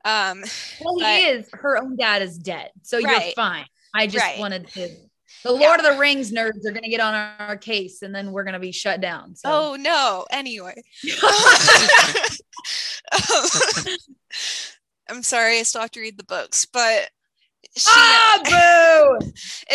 Um, well, he is. Her own dad is dead, so right. you're fine. I just right. wanted to. The Lord yeah. of the Rings nerds are going to get on our case, and then we're going to be shut down. So. Oh no! Anyway, I'm sorry, I still have to read the books, but she, ah, boo!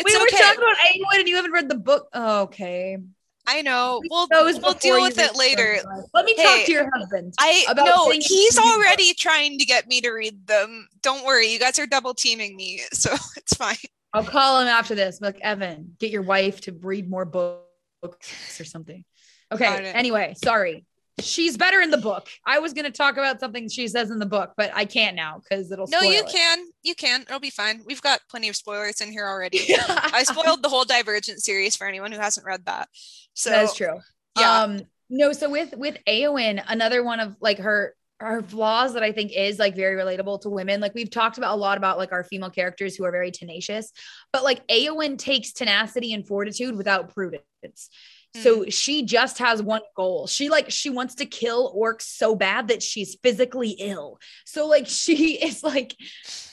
we okay. were talking about Angwood, and you haven't read the book. Oh, okay. I know. We'll we'll deal with it later. Let me hey, talk to your husband. I know he's already trying to get me to read them. Don't worry, you guys are double teaming me, so it's fine. I'll call him after this. Look, Evan, get your wife to read more books or something. Okay. Anyway, sorry. She's better in the book. I was going to talk about something she says in the book, but I can't now because it'll. No, you it. can. You can. It'll be fine. We've got plenty of spoilers in here already. I spoiled the whole Divergent series for anyone who hasn't read that. So that's true. Yeah. Um, no, so with with Éowyn, another one of like her our flaws that I think is like very relatable to women. Like we've talked about a lot about like our female characters who are very tenacious, but like Éowyn takes tenacity and fortitude without prudence. Mm. So she just has one goal. She like she wants to kill orcs so bad that she's physically ill. So like she is like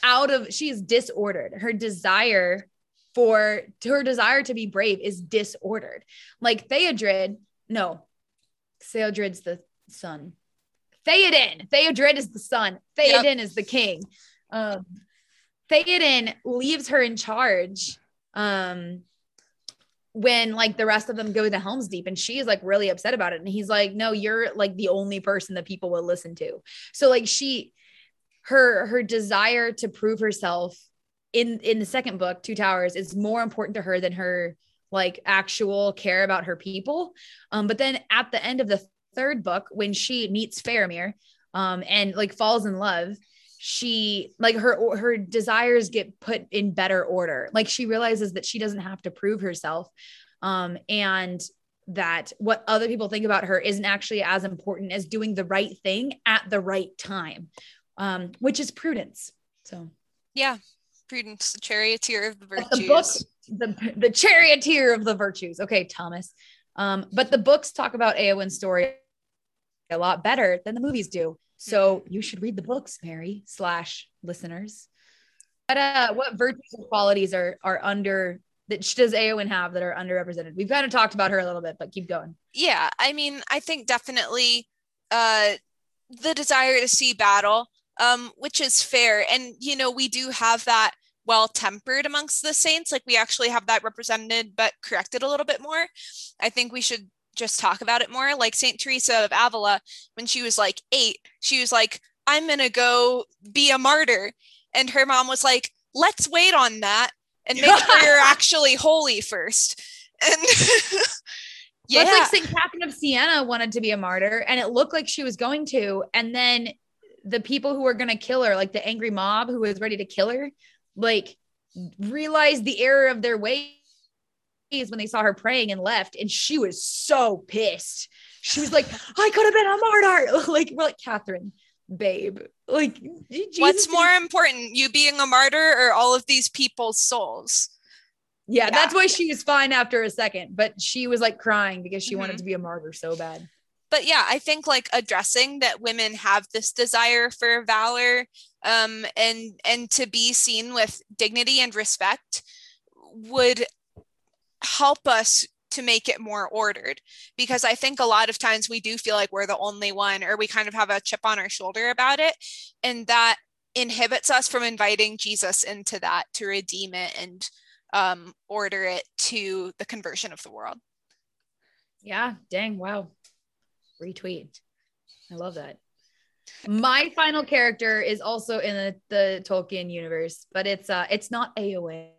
out of she is disordered. Her desire for her desire to be brave is disordered. Like Theodred, no, Theodred's the son Theoden. Theodred is the son. Theoden yep. is the king. Um, Theoden leaves her in charge um, when like the rest of them go to Helm's Deep, and she's like really upset about it. And he's like, "No, you're like the only person that people will listen to." So like she, her her desire to prove herself in in the second book, Two Towers, is more important to her than her like actual care about her people. Um, but then at the end of the third book, when she meets Faramir um, and like falls in love, she like her her desires get put in better order. Like she realizes that she doesn't have to prove herself. Um, and that what other people think about her isn't actually as important as doing the right thing at the right time, um, which is prudence. So, yeah, prudence, the charioteer of the virtues. The book, the, the charioteer of the virtues. Okay, Thomas. Um, but the books talk about Éowyn's story a lot better than the movies do. So mm-hmm. you should read the books, Mary slash listeners. But uh, what virtues and qualities are are under that does Éowyn have that are underrepresented? We've kind of talked about her a little bit, but keep going. Yeah, I mean, I think definitely uh the desire to see battle, um, which is fair. And, you know, we do have that well tempered amongst the saints. Like we actually have that represented, but corrected a little bit more. I think we should just talk about it more. Like St. Teresa of Avila, when she was like eight, she was like, I'm going to go be a martyr. And her mom was like, let's wait on that and make sure you're actually holy first. And yeah, it's like St. Catherine of Siena wanted to be a martyr and it looked like she was going to. And then the people who were going to kill her, like the angry mob who was ready to kill her, like realized the error of their ways when they saw her praying and left. And she was so pissed. She was like, I could have been a martyr. like, we're like, Catherine, babe. Like, Jesus what's more important, you being a martyr or all of these people's souls? Yeah, yeah, that's why she was fine after a second, but she was like crying because she mm-hmm. wanted to be a martyr so bad. But yeah, I think like addressing that women have this desire for valor um, and and to be seen with dignity and respect would help us to make it more ordered because I think a lot of times we do feel like we're the only one or we kind of have a chip on our shoulder about it and that inhibits us from inviting Jesus into that to redeem it and um, order it to the conversion of the world. Yeah, dang, wow. Retweet. I love that. My final character is also in the, the Tolkien universe, but it's uh it's not Eowyn.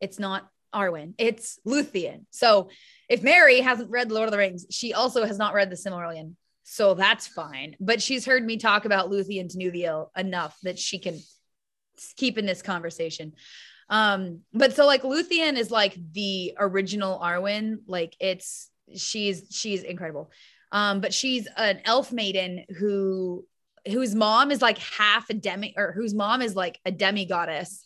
It's not Arwen. It's Luthien. So if Mary hasn't read Lord of the Rings, she also has not read the Silmarillion. So that's fine. But she's heard me talk about Luthien Tinuviel enough that she can keep in this conversation. Um, but so like Luthien is like the original Arwen. Like it's she's she's incredible. Um, but she's an elf maiden who whose mom is like half a demi or whose mom is like a demi goddess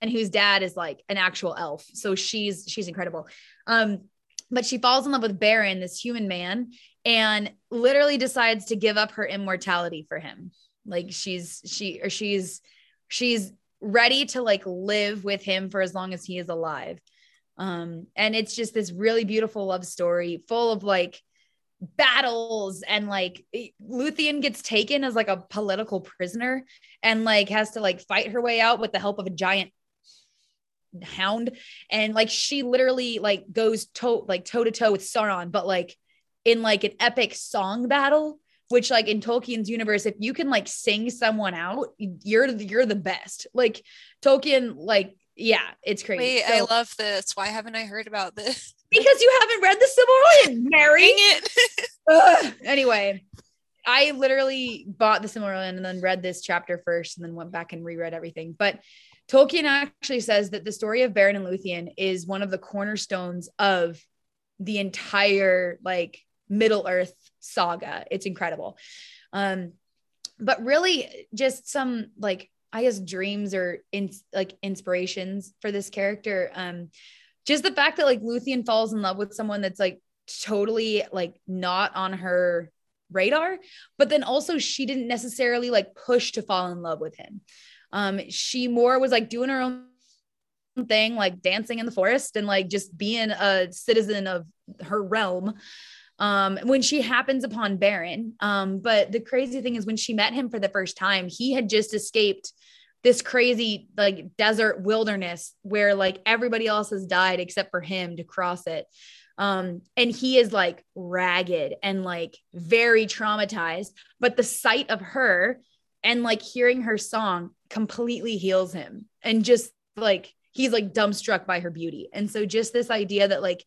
and, whose dad is like an actual elf. So she's she's incredible. Um, but she falls in love with Beren, this human man, and literally decides to give up her immortality for him. Like she's she or she's she's ready to like live with him for as long as he is alive. Um, and it's just this really beautiful love story full of like battles and like Luthien gets taken as like a political prisoner and like has to like fight her way out with the help of a giant hound and like she literally like goes toe like toe to toe with Sauron but like in like an epic song battle which like in Tolkien's universe, if you can like sing someone out, you're you're the best. Like Tolkien, like yeah, it's crazy. Wait, so, I love this. Why haven't I heard about this? Because you haven't read the Silmarillion, Mary. it. anyway, I literally bought the Silmarillion and then read this chapter first, and then went back and reread everything. But Tolkien actually says that the story of Beren and Luthien is one of the cornerstones of the entire like Middle Earth saga. It's incredible. Um, but really just some like I guess dreams or in like inspirations for this character. Um, just the fact that like Luthien falls in love with someone that's like totally like not on her radar, but then also she didn't necessarily like push to fall in love with him. Um, she more was like doing her own thing, like dancing in the forest and like just being a citizen of her realm um, when she happens upon Beren. Um, but the crazy thing is, when she met him for the first time, he had just escaped this crazy like desert wilderness where like everybody else has died except for him to cross it. Um, and he is like ragged and like very traumatized. But the sight of her and like hearing her song completely heals him and just like he's like dumbstruck by her beauty. And so just this idea that like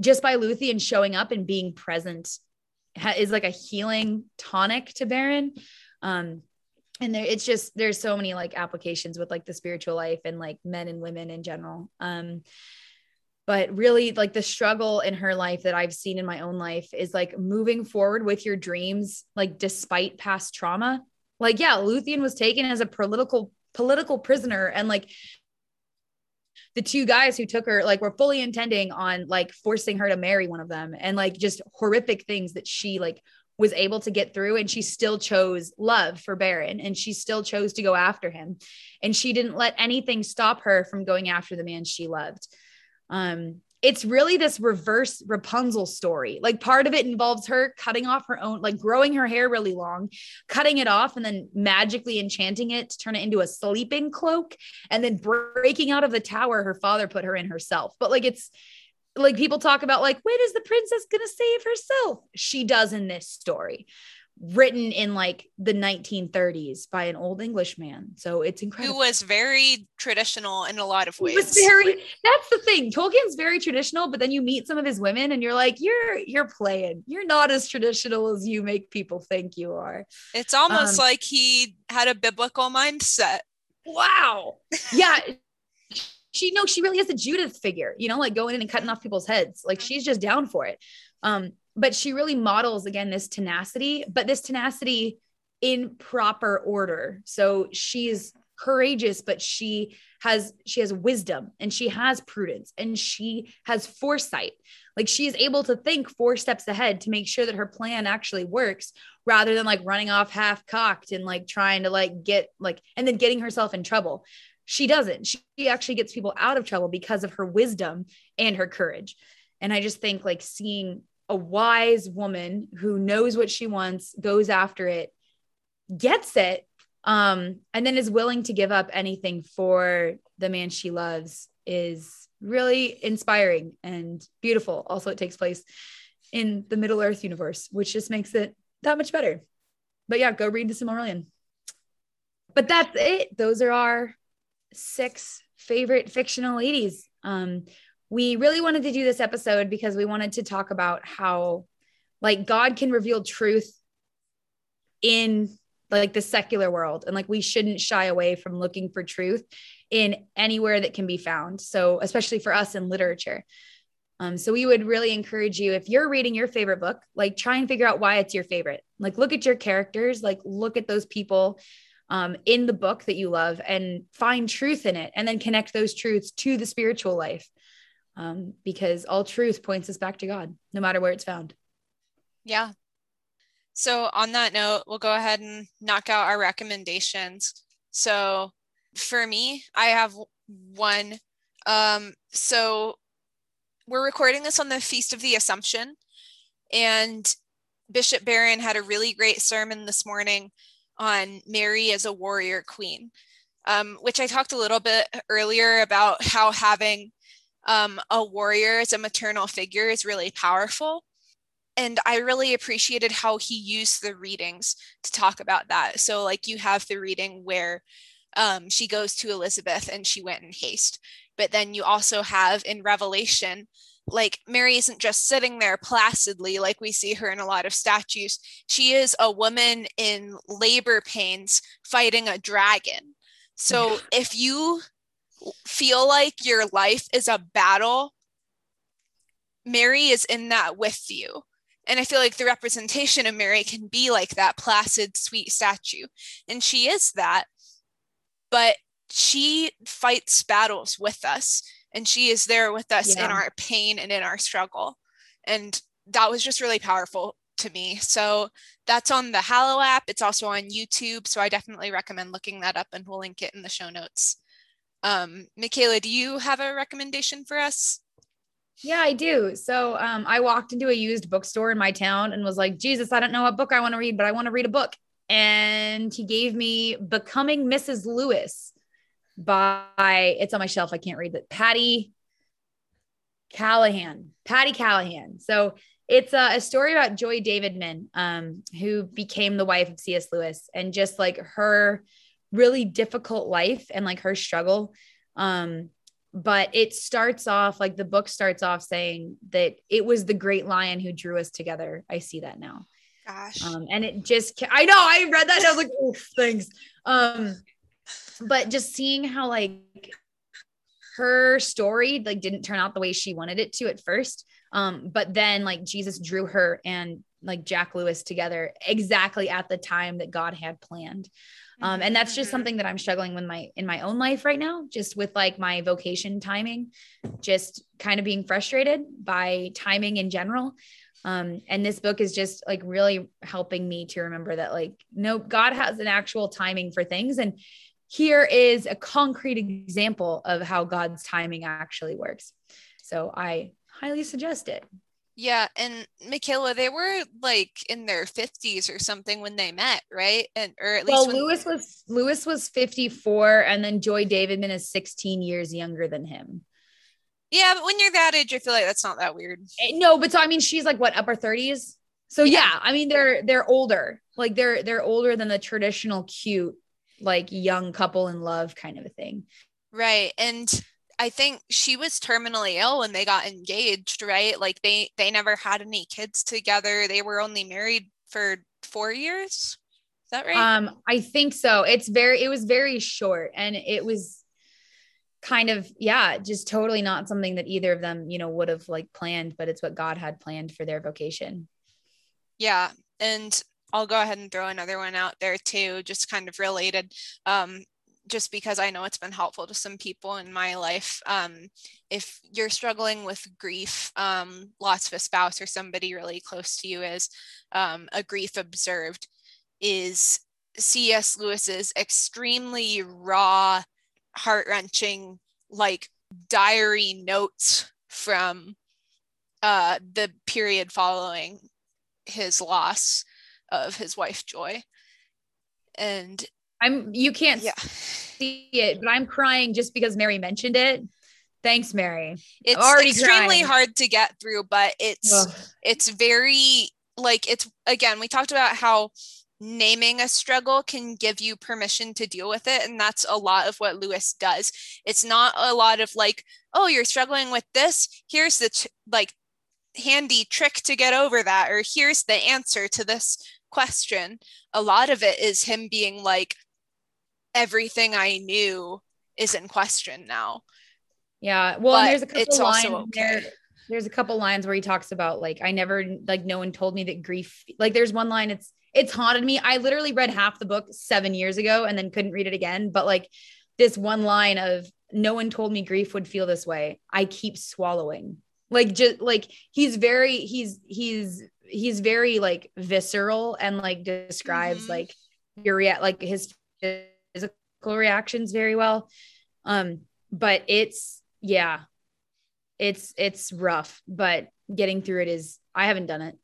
just by Luthien showing up and being present ha- is like a healing tonic to Beren Um, and there, it's just there's so many like applications with like the spiritual life and like men and women in general. Um, but really like the struggle in her life that I've seen in my own life is like moving forward with your dreams, like despite past trauma. Like, yeah, Luthien was taken as a political political prisoner and like the two guys who took her like were fully intending on like forcing her to marry one of them and like just horrific things that she like was able to get through and she still chose love for Beren and she still chose to go after him. And she didn't let anything stop her from going after the man she loved. Um it's really this reverse Rapunzel story. Like part of it involves her cutting off her own, like growing her hair really long, cutting it off, and then magically enchanting it to turn it into a sleeping cloak, and then breaking out of the tower her father put her in herself. But like it's like people talk about, like, when is the princess gonna save herself? She does in this story written in like the 1930s by an old English man. So it's incredible. Who was very traditional in a lot of ways. He was very that's the thing. Tolkien's very traditional, but then you meet some of his women and you're like, you're you're playing. You're not as traditional as you make people think you are. It's almost um, like he had a biblical mindset. Wow. Yeah. she no, she really is a Judith figure, you know, like going in and cutting off people's heads. Like she's just down for it. Um, but she really models again this tenacity, but this tenacity in proper order. So she's courageous, but she has she has wisdom and she has prudence and she has foresight. Like she is able to think four steps ahead to make sure that her plan actually works rather than like running off half cocked and like trying to like get like and then getting herself in trouble. She doesn't. She actually gets people out of trouble because of her wisdom and her courage. And I just think like seeing a wise woman who knows what she wants, goes after it, gets it, um, and then is willing to give up anything for the man she loves is really inspiring and beautiful. Also, it takes place in the Middle Earth universe, which just makes it that much better. But yeah, go read the Silmarillion. But that's it. Those are our six favorite fictional ladies. Um, we really wanted to do this episode because we wanted to talk about how like God can reveal truth in like the secular world and like we shouldn't shy away from looking for truth in anywhere that can be found so especially for us in literature. Um, so we would really encourage you if you're reading your favorite book like try and figure out why it's your favorite. Like look at your characters like look at those people um, in the book that you love and find truth in it and then connect those truths to the spiritual life um, because all truth points us back to God, no matter where it's found. Yeah. So, on that note, we'll go ahead and knock out our recommendations. So, for me, I have one. Um, so, we're recording this on the Feast of the Assumption, and Bishop Barron had a really great sermon this morning on Mary as a warrior queen, um, which I talked a little bit earlier about how having um, a warrior as a maternal figure is really powerful. And I really appreciated how he used the readings to talk about that. So, like, you have the reading where um, she goes to Elizabeth and she went in haste. But then you also have in Revelation, like, Mary isn't just sitting there placidly like we see her in a lot of statues. She is a woman in labor pains fighting a dragon. So, if you feel like your life is a battle, Mary is in that with you. And I feel like the representation of Mary can be like that placid, sweet statue. And she is that. But she fights battles with us and she is there with us yeah. in our pain and in our struggle. And that was just really powerful to me. So that's on the Hallow app. It's also on YouTube. So I definitely recommend looking that up and we'll link it in the show notes. Um, Michaela, do you have a recommendation for us? Yeah, I do. So um, I walked into a used bookstore in my town and was like, Jesus, I don't know what book I want to read, but I want to read a book. And he gave me Becoming Mrs. Lewis by, it's on my shelf. I can't read that. Patti Callahan. Patti Callahan. So it's a, a story about Joy Davidman, um, who became the wife of C.S. Lewis and just like her really difficult life and like her struggle. Um, but it starts off like the book starts off saying that it was the great lion who drew us together. I see that now. Gosh. Um, and it just, I know I read that and I was like, oh, thanks. Um, but just seeing how like her story like didn't turn out the way she wanted it to at first. Um, but then like Jesus drew her and like Jack Lewis together exactly at the time that God had planned. Um, and that's just mm-hmm. something that I'm struggling with my in my own life right now, just with like my vocation timing, just kind of being frustrated by timing in general. Um, and this book is just like really helping me to remember that like no, God has an actual timing for things, and here is a concrete example of how God's timing actually works. So I highly suggest it. Yeah, and Michaela, they were like in their 50s or something when they met, right? And or at least well, when, Lewis was Lewis was 54 and then Joy Davidman is 16 years younger than him. Yeah, but when you're that age, I feel like that's not that weird. Eh, No, but so I mean she's like what upper 30s? So Yeah. yeah, I mean they're they're older. Like they're they're older than the traditional cute like young couple in love kind of a thing. Right. And I think she was terminally ill when they got engaged, right? Like they they never had any kids together. They were only married for 4 years. Is that right? Um, I think so. It's very, it was very short and it was kind of, yeah, just totally not something that either of them, you know, would have like planned, but it's what God had planned for their vocation. Yeah, and I'll go ahead and throw another one out there too, just kind of related. Um, just because I know it's been helpful to some people in my life. Um, if you're struggling with grief, um, loss of a spouse or somebody really close to you is um, a grief observed, is C.S. Lewis's extremely raw, heart wrenching, like diary notes from uh, the period following his loss of his wife Joy. And I'm, you can't yeah, see it, but I'm crying just because Mary mentioned it. Thanks, Mary. it's already extremely crying. hard to get through, but it's Ugh. it's very like it's again, we talked about how naming a struggle can give you permission to deal with it and that's a lot of what Lewis does. It's not a lot of like, oh, you're struggling with this, here's the t- like handy trick to get over that or here's the answer to this question. A lot of it is him being like everything I knew is in question now. Yeah. Well, and there's a couple lines in there. There's a couple lines where he talks about like I never like no one told me that grief like there's one line it's it's haunted me. I literally read half the book 7 years ago and then couldn't read it again, but like this one line of no one told me grief would feel this way. I keep swallowing. Like just like he's very he's he's he's very like visceral and like describes Mhm. like your rea- like his physical reactions very well. Um but it's yeah it's it's rough but getting through it is i haven't done it.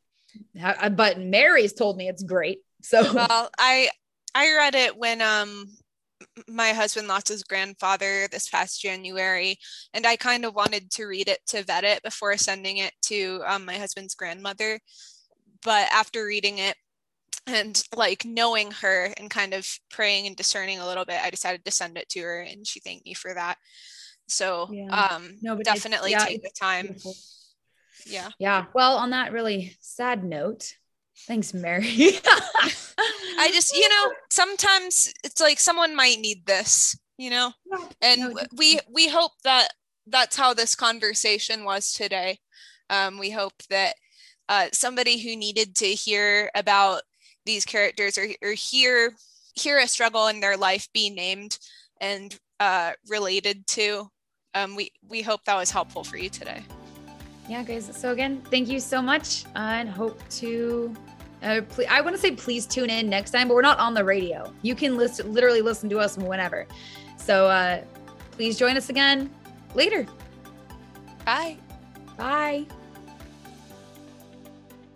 Ha- but mary's told me it's great so. Well i i read it when um my husband lost his grandfather this past january and i kind of wanted to read it to vet it before sending it to um, my husband's grandmother. But after reading it and like knowing her and kind of praying and discerning a little bit i decided to send it to her and she thanked me for that. So Yeah. um No, but definitely yeah, take the time. beautiful. yeah. Yeah. Well on that really sad note thanks mary. I just, you know, sometimes it's like someone might need this, you know, and no, we we hope that that's how this conversation was today. Um, we hope that uh, somebody who needed to hear about these characters or, or hear hear a struggle in their life be named and uh, related to. Um, we we hope that was helpful for you today. yeah guys so again thank you so much uh, and hope to uh, ple- i want to say please tune in next time but we're not on the radio you can listen literally listen to us whenever so uh please join us again later Bye. bye